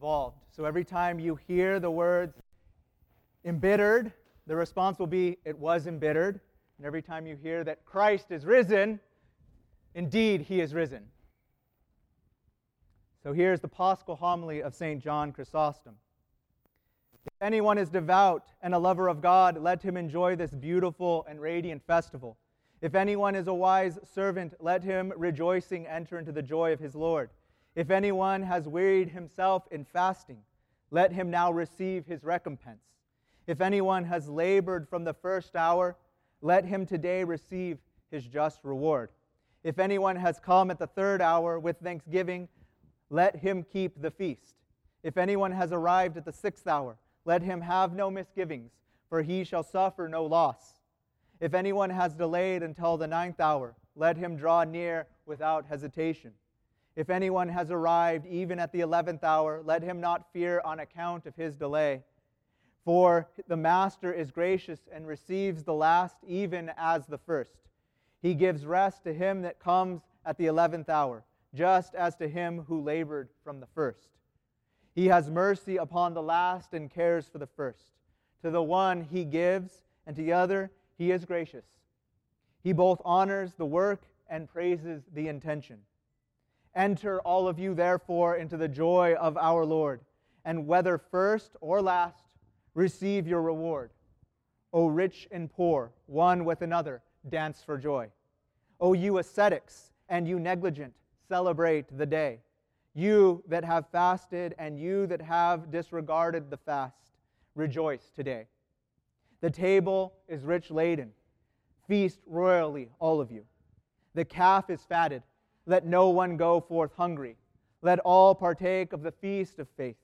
involved. So every time you hear the words embittered, the response will be, It was embittered. And every time you hear that Christ is risen, indeed he is risen. So here's the Paschal homily of St. John Chrysostom. If anyone is devout and a lover of God, let him enjoy this beautiful and radiant festival. If anyone is a wise servant, let him rejoicing enter into the joy of his Lord. If anyone has wearied himself in fasting, let him now receive his recompense. If anyone has labored from the first hour, let him today receive his just reward. If anyone has come at the third hour with thanksgiving, let him keep the feast. If anyone has arrived at the sixth hour, let him have no misgivings, for he shall suffer no loss. If anyone has delayed until the ninth hour, let him draw near without hesitation. If anyone has arrived even at the eleventh hour, let him not fear on account of his delay. For the Master is gracious and receives the last even as the first. He gives rest to him that comes at the eleventh hour, just as to him who labored from the first. He has mercy upon the last and cares for the first. To the one he gives, and to the other he is gracious. He both honors the work and praises the intention. Enter all of you, therefore, into the joy of our Lord, and whether first or last, receive your reward. O rich and poor, one with another, dance for joy. O you ascetics and you negligent, celebrate the day. You that have fasted and you that have disregarded the fast, rejoice today. The table is rich laden. Feast royally, all of you. The calf is fatted. Let no one go forth hungry. Let all partake of the feast of faith.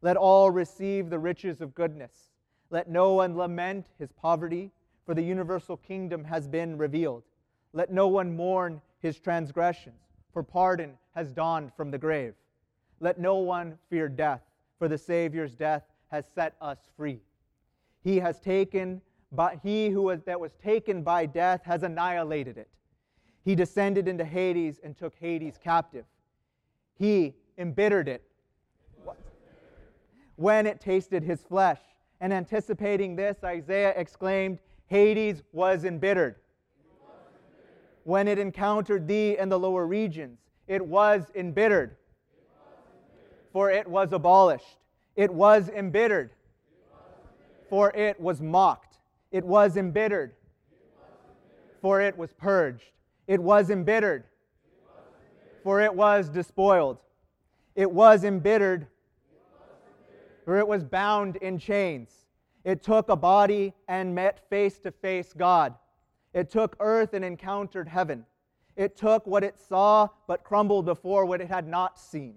Let all receive the riches of goodness. Let no one lament his poverty, for the universal kingdom has been revealed. Let no one mourn his transgressions, for pardon has dawned from the grave. Let no one fear death, for the Savior's death has set us free. He has taken, but he who was, that was taken by death has annihilated it. He descended into Hades and took Hades captive. He embittered it when it tasted his flesh. And anticipating this, Isaiah exclaimed, Hades was embittered. When it encountered thee in the lower regions, it was embittered. For it was abolished. It was embittered for it was mocked. It was embittered, for it was purged. It was embittered, for it was despoiled. It was embittered, for it was bound in chains. It took a body and met face to face God. It took earth and encountered heaven. It took what it saw, but crumbled before what it had not seen.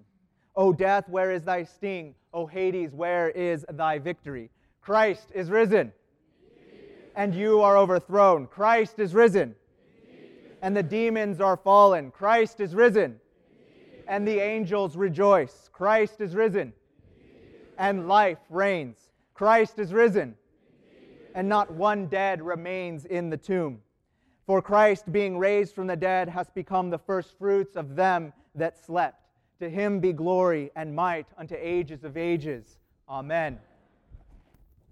O death, where is thy sting? O Hades, where is thy victory? Christ is risen. And you are overthrown. Christ is risen. And the demons are fallen. Christ is risen. And the angels rejoice. Christ is risen. And life reigns. Christ is risen. And not one dead remains in the tomb. For Christ, being raised from the dead, has become the firstfruits of them that slept. To him be glory and might unto ages of ages. Amen.